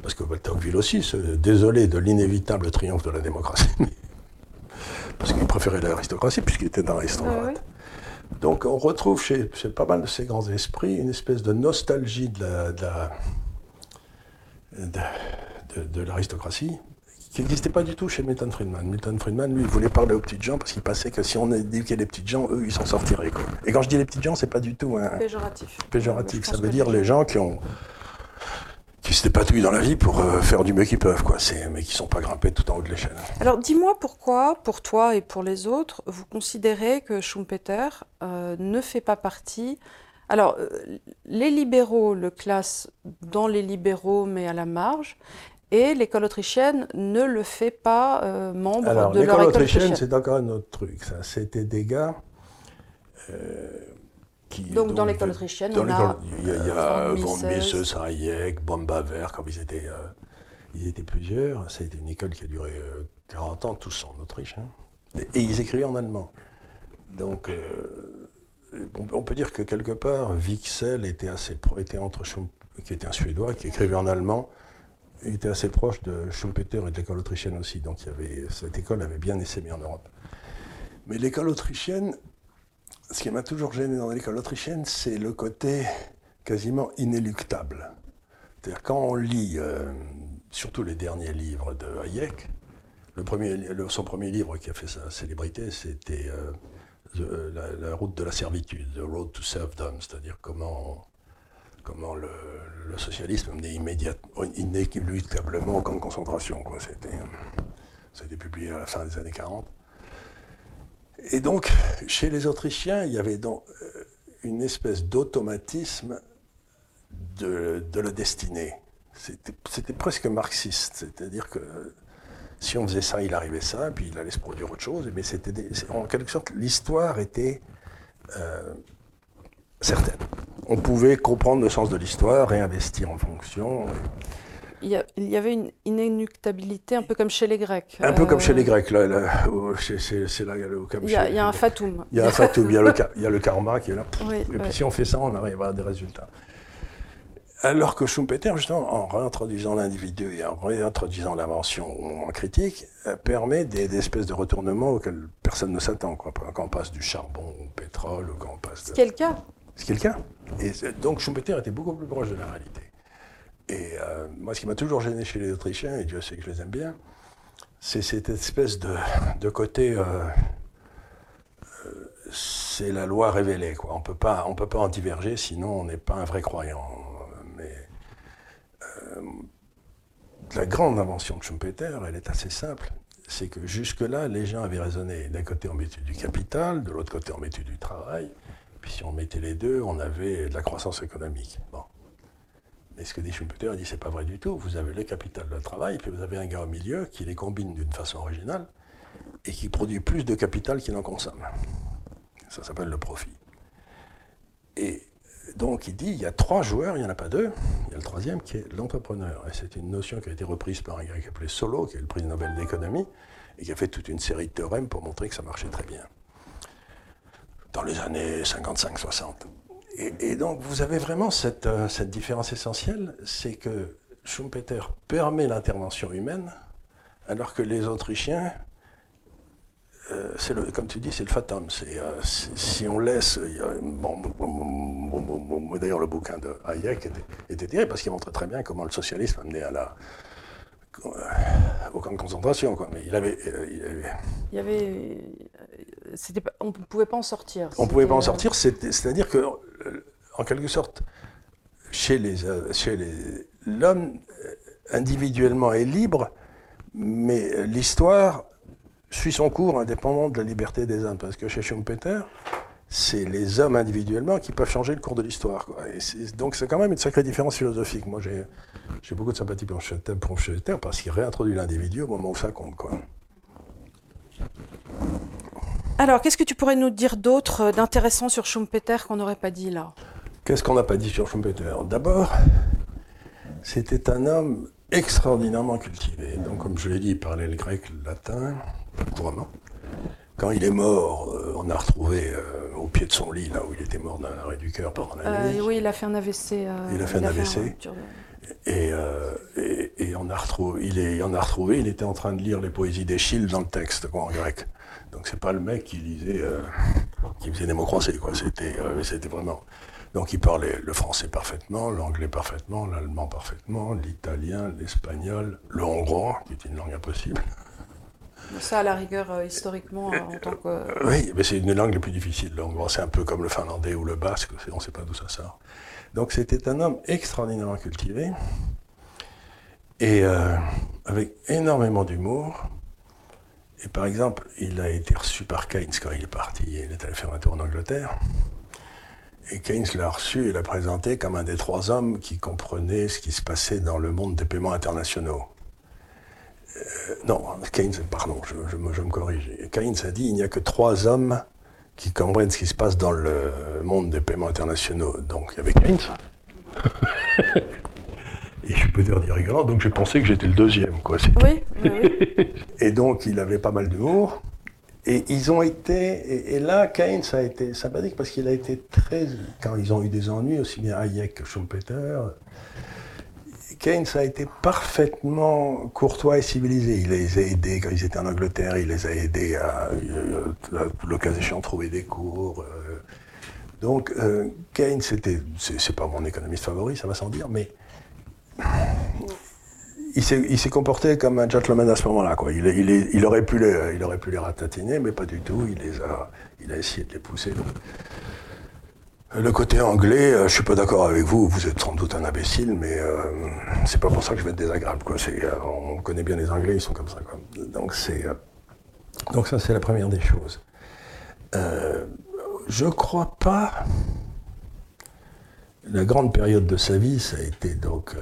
Parce que Tocqueville aussi se désolé de l'inévitable triomphe de la démocratie. (laughs) parce qu'il préférait l'aristocratie, puisqu'il était un aristocrate. Donc on retrouve chez, pas mal de ces grands esprits une espèce de nostalgie de de l'aristocratie, qui n'existait pas du tout chez Milton Friedman. Milton Friedman, lui, il voulait parler aux petites gens parce qu'il pensait que si on éduquait les petites gens, eux, ils s'en sortiraient. Quoi. Et quand je dis les petites gens, c'est pas du tout un. Péjoratif. Péjoratif. Ça veut dire les gens qui ont. qui s'étaient patouillés dans la vie pour euh, faire du mieux qu'ils peuvent, quoi. mais qui sont pas grimpés tout en haut de l'échelle. Alors, dis-moi pourquoi, pour toi et pour les autres, vous considérez que Schumpeter euh, ne fait pas partie. Alors, euh, les libéraux le classent dans les libéraux, mais à la marge. Et l'école autrichienne ne le fait pas euh, membre Alors, de l'école autrichienne. c'est encore un autre truc. Ça, c'était des gars euh, qui. Donc, dans l'école autrichienne, il y a. Il y a, von Mises, Hayek, Bombaver, comme ils étaient, euh, ils étaient plusieurs. C'était une école qui a duré 40 ans, tous en Autriche. Hein. Et, ils écrivaient en allemand. Donc. On, peut dire que quelque part, Wixel était assez était entre qui était un Suédois, qui écrivait en allemand, était assez proche de Schumpeter et de l'école autrichienne aussi, donc cette école avait bien essaimé en Europe. Mais l'école autrichienne, ce qui m'a toujours gêné dans l'école autrichienne, c'est le côté quasiment inéluctable. C'est-à-dire quand on lit, euh, surtout les derniers livres de Hayek, premier, son premier livre qui a fait sa célébrité, c'était euh, la, la, route de la servitude, The Road to Serfdom, c'est-à-dire comment comment le, socialisme menait immédiatement, inéluctablement au camp de concentration. C'était, ça a été publié à la fin des années 40. Et donc, chez les Autrichiens, il y avait donc euh, une espèce d'automatisme de, la destinée. C'était, presque marxiste, c'est-à-dire que si on faisait ça, il arrivait ça, puis il allait se produire autre chose. Mais c'était en quelque sorte, l'histoire était euh, certaine on pouvait comprendre le sens de l'histoire, réinvestir en fonction. Il y, avait une inéluctabilité un peu comme chez les Grecs. Un peu comme chez les Grecs, là, c'est là, Il y, a, il y a un fatum. Il y a un fatum, il y a le, (laughs) il y a le karma qui est là. et puis si on fait ça, on arrive à des résultats. Alors que Schumpeter, justement, en réintroduisant l'individu et en réintroduisant l'invention en critique, euh, permet des, espèces de retournements auxquels personne ne s'attend. Quand on passe du charbon au pétrole, ou quand on passe... De... C'est le cas. C'est cas. Et donc Schumpeter était beaucoup plus proche de la réalité. Et euh, moi, ce qui m'a toujours gêné chez les Autrichiens, et Dieu sait que je les aime bien, c'est cette espèce de, côté. Euh, euh, c'est la loi révélée. Quoi. On peut pas, peut pas en diverger, sinon on n'est pas un vrai croyant. Mais la grande invention de Schumpeter, elle est assez simple. C'est que jusque-là, les gens avaient raisonné d'un côté en méthode du capital, de l'autre côté en méthode du travail. Puis si on mettait les deux, on avait de la croissance économique. Mais ce que dit Schumpeter, il dit c'est pas vrai du tout. Vous avez le capital de travail, puis vous avez un gars au milieu qui les combine d'une façon originale et qui produit plus de capital qu'il n'en consomme. Ça s'appelle le profit. Et donc il dit, il y a trois joueurs, il n'y en a pas deux. Il y a le troisième qui est l'entrepreneur. Et c'est une notion qui a été reprise par un gars qui appelé Solo, qui est le prix Nobel d'économie, et qui a fait toute une série de théorèmes pour montrer que ça marchait très bien. Dans les années 55-60. Et, donc vous avez vraiment cette, euh, cette différence essentielle, c'est que Schumpeter permet l'intervention humaine, alors que les Autrichiens euh, le, comme tu dis, c'est le fatum. Euh, si on laisse. bon, D'ailleurs, le bouquin de Hayek était, terrible parce qu'il montrait très bien comment le socialisme amenait à la, au camp de concentration. Quoi. Mais il avait. il y avait. On ne pouvait pas en sortir. On ne pouvait pas en sortir, c'est-à-dire que, en quelque sorte, chez les, chez les, l'homme individuellement est libre, mais l'histoire suit son cours indépendant de la liberté des hommes. Parce que chez Schumpeter, c'est les hommes individuellement qui peuvent changer le cours de l'histoire. Donc c'est quand même une sacrée différence philosophique. Moi j'ai beaucoup de sympathie pour Schumpeter parce qu'il réintroduit l'individu au moment où ça compte. Quoi. Alors qu'est-ce que tu pourrais nous dire d'autre euh, d'intéressant sur Schumpeter qu'on n'aurait pas dit là? Qu'est-ce qu'on n'a pas dit sur Schumpeter? D'abord, c'était un homme extraordinairement cultivé. Donc comme je l'ai dit, il parlait le grec, le latin, couramment. Quand il est mort, euh, on a retrouvé euh, au pied de son lit, là où il était mort d'un arrêt du cœur pendant la euh, nuit. oui, il a fait un AVC. il a fait un AVC. Et, et, on a retrouvé, il, est, on a retrouvé, il était en train de lire les poésies d'Échille dans le texte, quoi, en grec. Donc c'est pas le mec qui lisait, qui faisait des mots croisés, quoi. C'était, c'était vraiment. Donc il parlait le français parfaitement, l'anglais parfaitement, l'allemand parfaitement, l'italien, l'espagnol, le hongrois, qui est une langue impossible. Ça, à la rigueur, euh, historiquement, euh, en tant que. Euh, oui, mais c'est une langue la plus difficile. C'est un peu comme le finlandais ou le basque, on ne sait pas d'où ça sort. Donc c'était un homme extraordinairement cultivé et avec énormément d'humour. Et par exemple, il a été reçu par Keynes quand il est parti. Il est allé faire un tour en Angleterre. Et Keynes l'a reçu et l'a présenté comme un des trois hommes qui comprenaient ce qui se passait dans le monde des paiements internationaux. Euh, non, Keynes, pardon, je, me corrige. Keynes a dit il n'y a que trois hommes qui comprennent ce qui se passe dans le monde des paiements internationaux. Donc il y avait Keynes. (laughs) Et je peux dire rigolant, donc j'ai pensé que j'étais le deuxième. Quoi. Oui, oui. (laughs) et donc il avait pas mal d'humour. Et ils ont été, et, là, Keynes a été sympathique parce qu'il a été très, quand ils ont eu des ennuis, aussi bien Hayek que Schumpeter, Keynes a été parfaitement courtois et civilisé. Il les a aidés quand ils étaient en Angleterre, il les a aidés à, euh, le cas échéant, trouver des cours. Euh. Donc, euh, Keynes, c'était, c'est pas mon économiste favori, ça va sans dire, mais il s'est comporté comme un gentleman à ce moment-là. Il, il, aurait pu les, il aurait pu les ratatiner, mais pas du tout. Il, les a, il a essayé de les pousser. Le côté anglais, euh, je suis pas d'accord avec vous, vous êtes sans doute un imbécile, mais euh, c'est pas pour ça que je vais être désagréable. Euh, on connaît bien les Anglais, ils sont comme ça. Donc, c'est, donc ça, c'est la première des choses. je crois pas. La grande période de sa vie, ça a été donc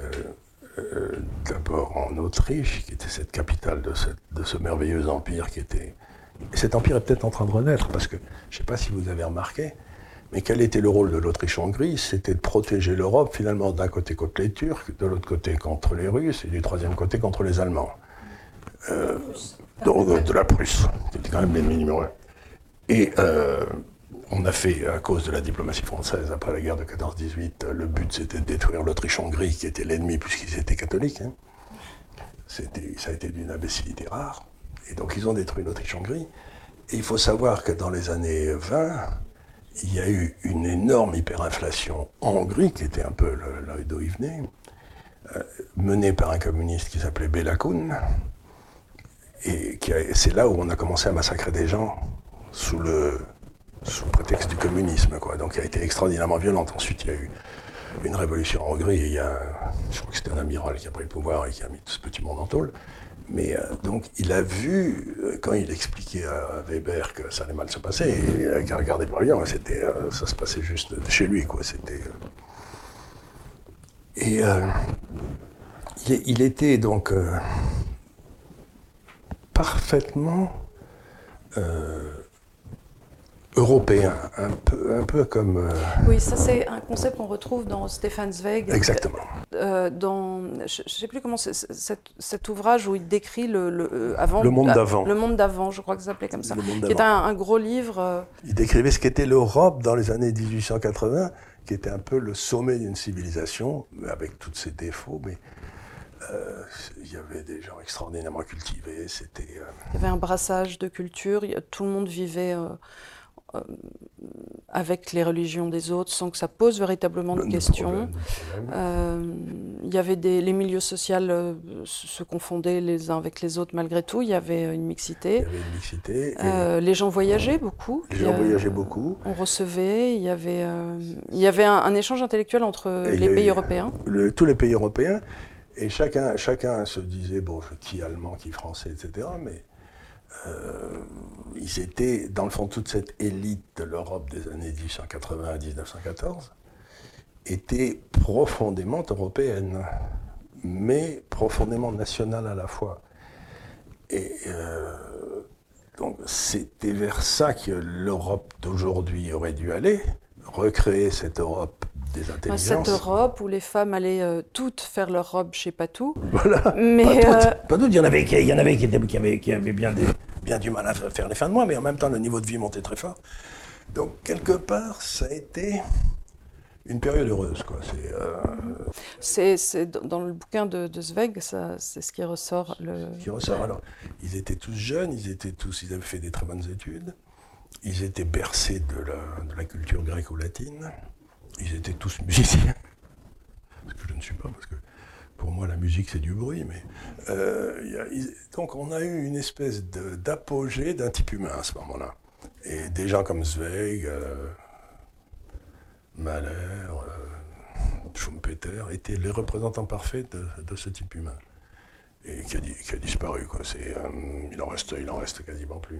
d'abord en Autriche, qui était cette capitale de, de ce merveilleux empire qui était. Et cet empire est peut-être en train de renaître, parce que je ne sais pas si vous avez remarqué, mais quel était le rôle de l'Autriche-Hongrie C'était de protéger l'Europe, finalement, d'un côté contre les Turcs, de l'autre côté contre les Russes, et du troisième côté contre les Allemands. Euh, donc, de la Prusse, c'était quand même l'ennemi numéro un. Et euh, on a fait, à cause de la diplomatie française, après la guerre de 14-18, le but c'était de détruire l'Autriche-Hongrie, qui était l'ennemi puisqu'ils étaient catholiques. Hein. ça a été d'une imbécilité rare. Et donc ils ont détruit l'Autriche-Hongrie. Et il faut savoir que dans les années 20, il y a eu une énorme hyperinflation en Hongrie, qui était un peu là d'où il venait, menée par un communiste qui s'appelait Belakoun. Et c'est là où on a commencé à massacrer des gens sous le, sous prétexte du communisme. Quoi. Donc il a été extraordinairement violente. Ensuite, il y a eu une révolution en Hongrie et il y a, je crois que c'était un amiral qui a pris le pouvoir et qui a mis tout ce petit monde en tôle. Mais euh, donc, il a vu, euh, quand il expliquait à Weber que ça allait mal se passer, regardait pas bien, c'était, euh, ça se passait juste chez lui, quoi. C'était. Et il était donc européen, un peu, un peu comme. Euh, oui, ça c'est un concept qu'on retrouve dans Stefan Zweig. Exactement. Euh, dans, je ne sais plus comment c'est cet, ouvrage où il décrit le, le avant. Le monde d'avant. Le monde d'avant, je crois que ça s'appelait comme ça. qui est un, un, gros livre. Il décrivait ce qu'était l'Europe dans les années 1880, qui était un peu le sommet d'une civilisation, avec tous ses défauts, mais euh, il y avait des gens extraordinairement cultivés. C'était. Euh, il y avait un brassage de culture. Tout le monde vivait euh, avec les religions des autres sans que ça pose véritablement de, questions. il y avait des, les milieux sociaux se confondaient les uns avec les autres malgré tout. Il y avait une mixité. Il y avait une mixité. les gens voyageaient beaucoup. Les gens voyageaient beaucoup. On recevait. Il y avait, il y avait un, échange intellectuel entre les, pays européens. tous les pays européens. Et chacun, chacun se disait, bon, qui allemand, qui français, etc. Mais euh, ils étaient, dans le fond, toute cette élite de l'Europe des années 1880 à 1914 était profondément européenne, mais profondément nationale à la fois. Et euh, donc c'était vers ça que l'Europe d'aujourd'hui aurait dû aller, recréer cette Europe cette Europe où les femmes allaient euh, toutes faire leur robe chez Patou. Voilà. Mais pas toutes. Il y en avait, il y en avait qui, étaient, qui avaient, qui avaient bien, bien du mal à faire les fins de mois, mais en même temps, le niveau de vie montait très fort. Donc, quelque part, ça a été une période heureuse. Quoi. C'est, euh... dans le bouquin de, de Zweig, c'est ce qui ressort. Le... Qui ressort. Alors, ils étaient tous jeunes, ils étaient tous, ils avaient fait des très bonnes études, ils étaient bercés de la, de la culture gréco-latine ils étaient tous musiciens. (laughs) Ce que je ne suis pas, parce que pour moi la musique c'est du bruit, mais euh, donc on a eu une espèce d'apogée d'un type humain à ce moment-là. Et des gens comme Zweig, euh, Mahler, euh, Schumpeter étaient les représentants parfaits de, ce type humain. Et qui a, disparu, quoi. il, en reste, il en reste quasiment plus.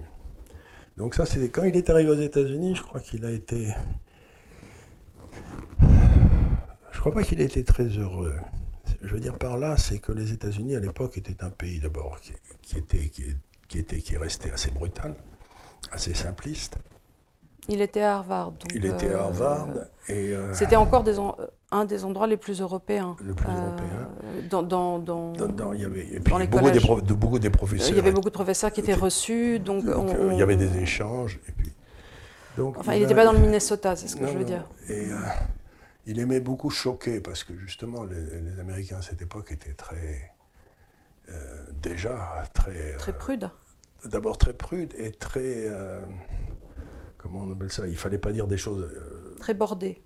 Donc ça, c'est quand il est arrivé aux États-Unis, je crois qu'il a été je crois pas qu'il ait été très heureux. Je veux dire par là, c'est que les États-Unis à l'époque étaient un pays d'abord qui, était, qui, était, qui restait assez brutal, assez simpliste. Il était à Harvard. il était à euh, Harvard. et euh, C'était encore des un des endroits les plus européens. Le plus européen. Euh, dans, dans, dans, il y avait beaucoup, des de, beaucoup des professeurs. Il y avait beaucoup de professeurs qui étaient reçus. Donc, il y avait des échanges. Et puis, donc, enfin, il n'était pas dans le Minnesota, c'est ce que je veux dire. Et, il aimait beaucoup choquer parce que justement les, Américains à cette époque étaient très euh, déjà très très prudes. Euh, d'abord très prudes et très euh, comment on appelle ça? Il fallait pas dire des choses très bordées.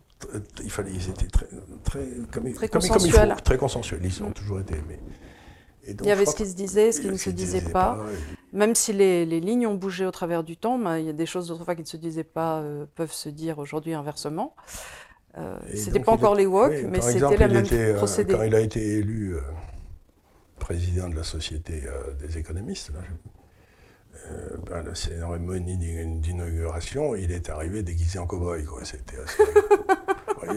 Il fallait ils étaient très très comme, très consensuels. très consensuels. Ils ont toujours été aimés. il y avait ce qui se disait, ce qui ne se disait pas. Même si les, les, lignes ont bougé au travers du temps, il y a des choses d'autrefois qui ne se disaient pas peuvent se dire aujourd'hui inversement. Euh, c'était pas encore les WOC, mais c'était la même était, euh, procédé. Quand il a été élu euh, président de la Société des économistes, là, ben, la cérémonie d'inauguration, il est arrivé déguisé en cow-boy. C'était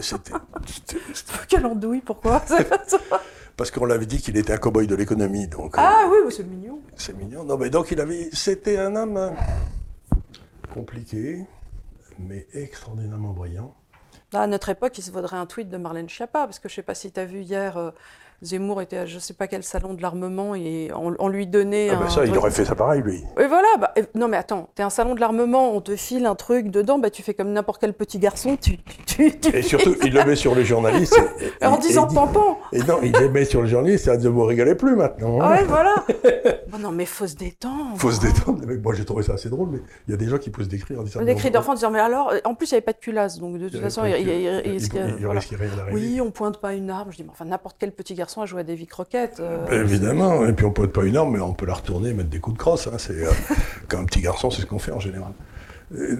(laughs) c'était, (laughs) Quelle andouille, pourquoi Parce qu'on l'avait dit qu'il était un cow-boy de l'économie. Donc, ah oui, c'est mignon. C'est mignon. Non, mais donc il avait, c'était un homme compliqué, mais extraordinairement brillant. À notre époque, il se vaudrait un tweet de Marlène Schiappa, parce que je ne sais pas si tu as vu hier, euh, Zemmour était à je ne sais pas quel salon de l'armement et on, lui donnait. Ah, bah ça, il aurait fait ça pareil, lui. Et voilà, bah, non mais attends, tu es un salon de l'armement, on te file un truc dedans, bah, tu fais comme n'importe quel petit garçon, tu. Et surtout, il le met sur les journalistes. en disant tampon Et non, il le met sur les journalistes, et ne vous rigolez plus maintenant. Hein. Ah ouais, voilà (laughs) Non mais faut se détendre. Faut se détendre. Moi j'ai trouvé ça assez drôle, mais il y a des gens qui posent des cris en disant. Des cris d'enfants en disant, mais alors, en plus il n'y avait pas de culasse, donc de toute façon, il, il, risquait rien d'arriver. Oui, on pointe pas une arme. Je dis, mais enfin, n'imple quel petit garçon a joué à des vies euh, Évidemment, et puis on peut pas une arme, mais on peut la retourner et mettre des coups de crosse. Hein. C'est, euh, (laughs) quand un petit garçon, c'est ce qu'on fait en général.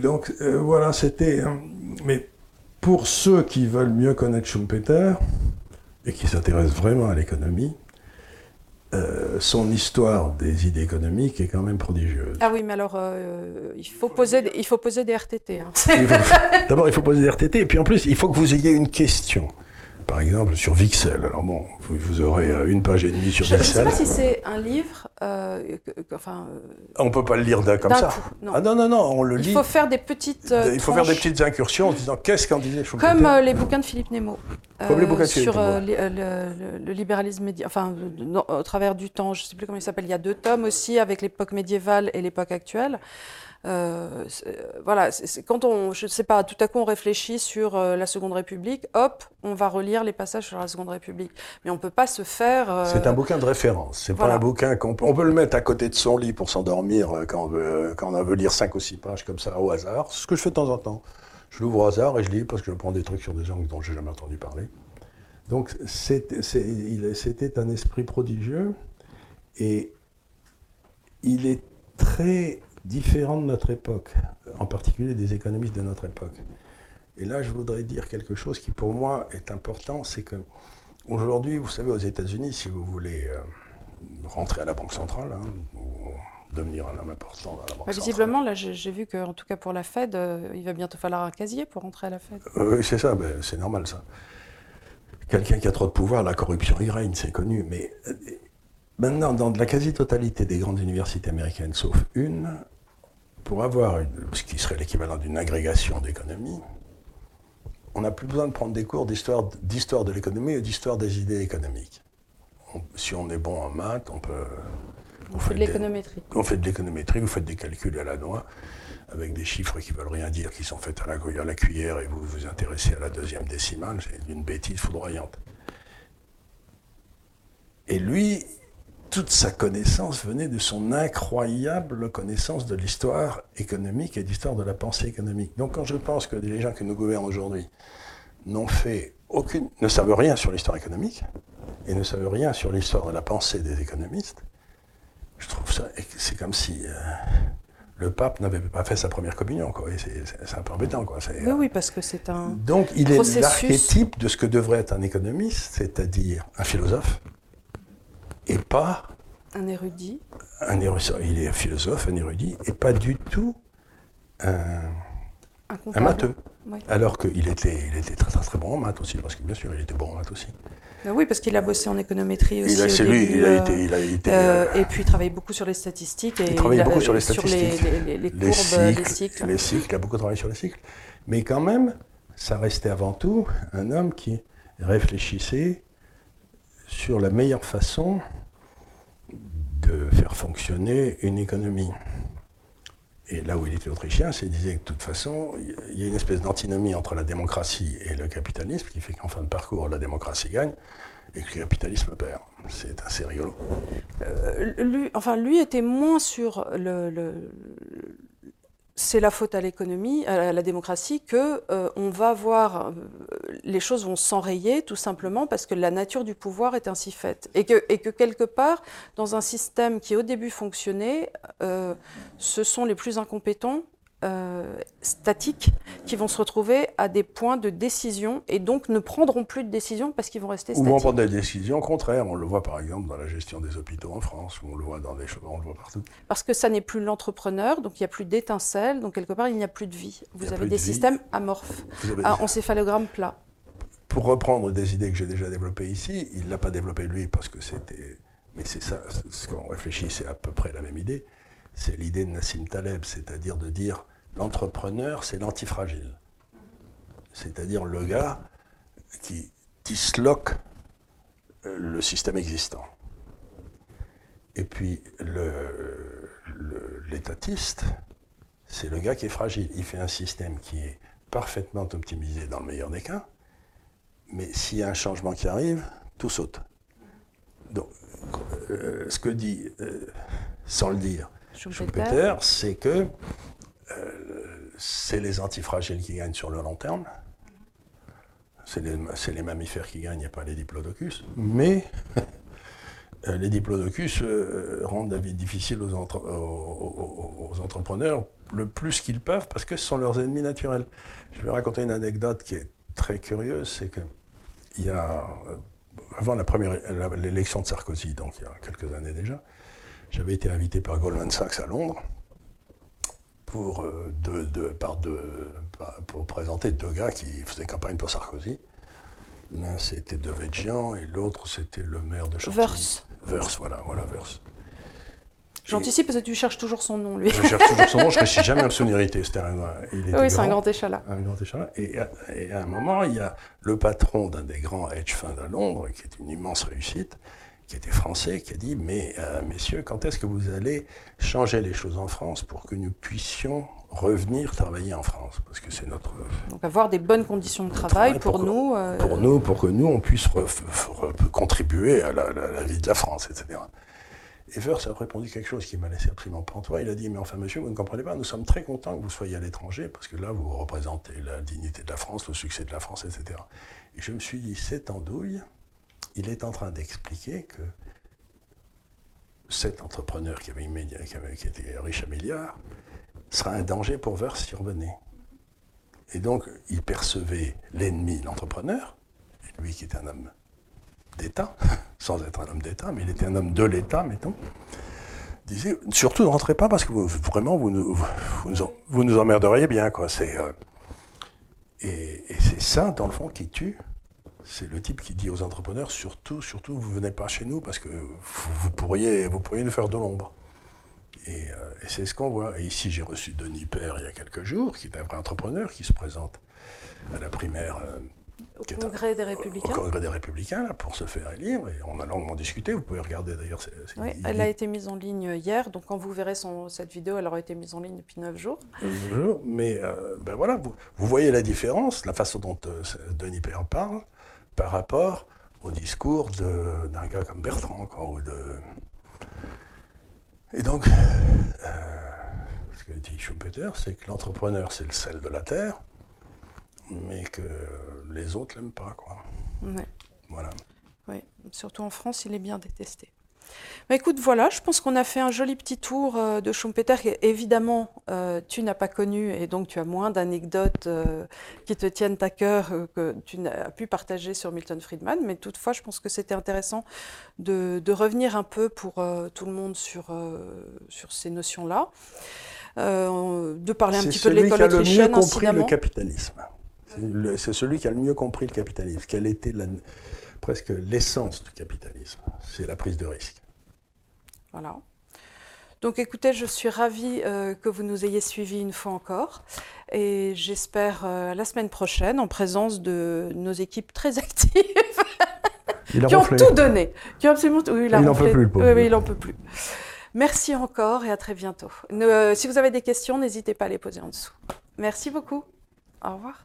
donc euh, voilà, c'était. Hein. mais pour ceux qui veulent mieux connaître Schumpeter et qui s'intéressent vraiment à l'économie, son histoire des idées économiques est quand même prodigieuse. Ah oui, mais alors il, faut poser, il faut poser des RTT. Hein. (laughs) D'abord, il faut poser des RTT, et puis en plus, il faut que vous ayez une question. Par exemple, sur Vixel. Alors bon, vous, aurez euh, une page et demie sur je, Vixel. Je ne sais pas si c'est un livre. Euh, enfin, on ne peut pas le lire comme ça. non. Ah non, non, non, on le lit. Il faut faire des petites. il faut faire des petites incursions en disant qu'est-ce qu'en disait Schumpeter. Comme les bouquins de Philippe Nemo. Comme les bouquins de Philippe Sur le, le, libéralisme médiatique. Enfin, au travers du temps, je ne sais plus comment il s'appelle. Il y a deux tomes aussi avec l'époque médiévale et l'époque actuelle. Euh, voilà, c'est quand on, je sais pas, tout à coup on réfléchit sur euh, la Seconde République, hop, on va relire les passages sur la Seconde République. Mais on peut pas se faire. Euh, c'est un bouquin de référence. C'est pas un bouquin qu'on peut, on peut le mettre à côté de son lit pour s'endormir euh, quand on veut, quand on veut lire cinq ou six pages comme ça au hasard. C'est ce que je fais de temps en temps. Je l'ouvre au hasard et je lis parce que je prends des trucs sur des gens dont j'ai jamais entendu parler. Donc c'était un esprit prodigieux et il est très différent de notre époque, en particulier des économistes de notre époque. Et là, je voudrais dire quelque chose qui pour moi est important, c'est que aujourd'hui, vous savez, aux États-Unis, si vous voulez euh, rentrer à la Banque centrale, hein, ou devenir un homme important à la Banque bah, Visiblement, là, j'ai vu qu'en tout cas pour la Fed, euh, il va bientôt falloir un casier pour rentrer à la Fed. Euh, oui, c'est ça, ben, c'est normal ça. Quelqu'un qui a trop de pouvoir, la corruption y règne, c'est connu. Mais maintenant, dans la quasi-totalité des grandes universités américaines, sauf une, pour avoir ce qui serait l'équivalent d'une agrégation d'économie, on n'a plus besoin de prendre des cours d'histoire, d'histoire de l'économie et d'histoire des idées économiques. si on est bon en maths, on peut... On fait de l'économétrie. On fait de l'économétrie, vous faites des calculs à la noix, avec des chiffres qui veulent rien dire, qui sont faits à la, à la cuillère, et vous vous intéressez à la deuxième décimale, c'est une bêtise foudroyante. Et lui, toute sa connaissance venait de son incroyable connaissance de l'histoire économique et d'histoire de la pensée économique. Donc quand je pense que les gens qui nous gouvernent aujourd'hui n'ont fait aucune, ne savent rien sur l'histoire économique et ne savent rien sur l'histoire de la pensée des économistes, je trouve ça, c'est comme si euh, le pape n'avait pas fait sa première communion. C'est un peu embêtant. Quoi. Oui, oui, parce que c'est un. Donc il est l'archétype de ce que devrait être un économiste, c'est-à-dire un philosophe, et pas... Un érudit. Un érudit, il est un philosophe, un érudit, et pas du tout un, un, matheux. Alors qu'il était, il était très, très très bon en maths aussi, parce que bien sûr, il était bon en maths aussi. Ben oui, parce qu'il a bossé en économétrie aussi. Il c'est lui, il a été. Il a été euh, euh, et puis il travaille beaucoup sur les statistiques. Et il travaille beaucoup sur les statistiques. Sur les, les, courbes, les cycles, les cycles. Il a beaucoup travaillé sur les cycles. Mais quand même, ça restait avant tout un homme qui réfléchissait sur la meilleure façon de faire fonctionner une économie. Et là où il était autrichien, c'est disait que de toute façon, il y a une espèce d'antinomie entre la démocratie et le capitalisme qui fait qu'en fin de parcours, la démocratie gagne et que le capitalisme perd. C'est assez rigolo. Euh, enfin, lui était moins sur le, c'est la faute à l'économie, à la démocratie, que euh, on va voir, euh, les choses vont s'enrayer tout simplement parce que la nature du pouvoir est ainsi faite. Et que, et que quelque part, dans un système qui au début fonctionnait, euh, ce sont les plus incompétents euh, statiques qui vont se retrouver à des points de décision et donc ne prendront plus de décision parce qu'ils vont rester statiques. Ou vont prendre des décisions contraires. On le voit par exemple dans la gestion des hôpitaux en France, ou on le voit dans des choses, on le voit partout. Parce que ça n'est plus l'entrepreneur, donc il n'y a plus d'étincelles, donc quelque part il n'y a plus de vie. Vous avez des systèmes amorphes, à encéphalogramme plat. Pour reprendre des idées que j'ai déjà développées ici, il ne l'a pas développé lui parce que c'était. Mais c'est ça, ce qu'on réfléchit, c'est à peu près la même idée. C'est l'idée de Nassim Taleb, c'est-à-dire de dire L'entrepreneur, c'est l'antifragile. C'est-à-dire le gars qui disloque euh, le système existant. Et puis l'étatiste, c'est le gars qui est fragile. Il fait un système qui est parfaitement optimisé dans le meilleur des cas, mais s'il y a un changement qui arrive, tout saute. Donc, euh, ce que dit, euh, sans le dire, Schumpeter, c'est que c'est les antifragiles qui gagnent sur le long terme. C'est les, mammifères qui gagnent et pas les diplodocus. Mais (laughs) euh, les diplodocus euh, rendent la vie difficile aux, entrepreneurs le plus qu'ils peuvent parce que ce sont leurs ennemis naturels. Je vais raconter une anecdote qui est très curieuse, c'est que il y a, euh, avant l'élection de Sarkozy, donc il y a quelques années déjà, j'avais été invité par Goldman Sachs à Londres pour, euh, par pour présenter deux gars qui faisaient campagne pour Sarkozy. L'un c'était Devedjian et l'autre c'était le maire de Chantilly. Verse. Verse, voilà, voilà, Verse. J'anticipe parce que tu cherches toujours son nom, lui. Je cherche toujours son nom, je ne (laughs) réussis jamais à me souvenir. C'était un, il était oui, c'est un grand, échalas. un grand échalas. Et, et à un moment, il y a le patron d'un des grands hedge funds à Londres, qui est une immense réussite, qui était français, qui a dit Mais euh, messieurs, quand est-ce que vous allez changer les choses en France pour que nous puissions revenir travailler en France? Parce que c'est notre. Donc avoir des bonnes conditions de travail travail pour, pour- nous. euh, Pour nous, pour que nous, on puisse re- re- contribuer à la, la- la vie de la France, etc. Et a répondu quelque chose qui m'a laissé absolument pantois. Il a dit, mais enfin, monsieur, vous ne comprenez pas, nous sommes très contents que vous soyez à l'étranger, parce que là, vous représentez la dignité de la France, le succès de la France, etc. Et je me suis dit, cette andouille, il est en train d'expliquer que cet entrepreneur qui, avait était riche à milliards sera un danger pour Verse s'il revenait. Et donc, il percevait l'ennemi, l'entrepreneur, lui qui est un homme d'État, (laughs) sans être un homme d'État, mais il était un homme de l'État, mettons, disait surtout ne rentrez pas parce que vraiment vous nous, emmerderiez bien. Euh, et et c'est ça, dans le fond, qui tue. C'est le type qui dit aux entrepreneurs surtout, surtout, vous venez pas chez nous parce que vous, vous pourriez, vous pourriez nous faire de l'ombre. Et, euh, et c'est ce qu'on voit. Et ici, j'ai reçu Denis Père il y a quelques jours, qui est un vrai entrepreneur, qui se présente à la primaire euh, au un- Congrès des au Républicains. Congrès des Républicains là, pour se faire élire. Et on a longuement discuté. Vous pouvez regarder d'ailleurs. Oui, elle a été mise en ligne hier, donc quand vous verrez son, cette vidéo, elle aura été mise en ligne depuis 9 jours. Mais euh, ben voilà, vous, vous voyez la différence, la façon dont euh, Denis Père parle par rapport au discours d'un gars comme Bertrand. Quoi, ou de... Et donc, euh, ce que dit Schumpeter, c'est que l'entrepreneur, c'est le sel de la terre, mais que les autres l'aiment pas. Quoi. Ouais. Voilà. Oui, surtout en France, il est bien détesté. Bah, écoute, voilà, je pense qu'on a fait un joli petit tour euh, de Schumpeter évidemment, euh, tu n'as pas connu et donc tu as moins d'anecdotes euh, qui te tiennent à cœur que tu n'as pu partager sur Milton Friedman. Mais toutefois, je pense que c'était intéressant de, de revenir un peu pour tout le monde sur, sur ces notions-là. De parler un C'est petit peu de celui l'école qui a le mieux autrichienne, compris le capitalisme. C'est C'est celui qui a le mieux compris le capitalisme. Quelle était la- presque l'essence du capitalisme C'est la prise de risque. Voilà. Donc écoutez, je suis ravie euh, que vous nous ayez suivis une fois encore et j'espère euh, la semaine prochaine en présence de nos équipes très (laughs) actives Il a qui ont ronflé. tout donné, qui ont absolument tout. Oui, il a Il en ronflé. peut plus, le pauvre. Oui, oui, il en peut plus. Merci encore et à très bientôt. Ne- euh, si vous avez des questions, n'hésitez pas à les poser en dessous. Merci beaucoup. Au revoir.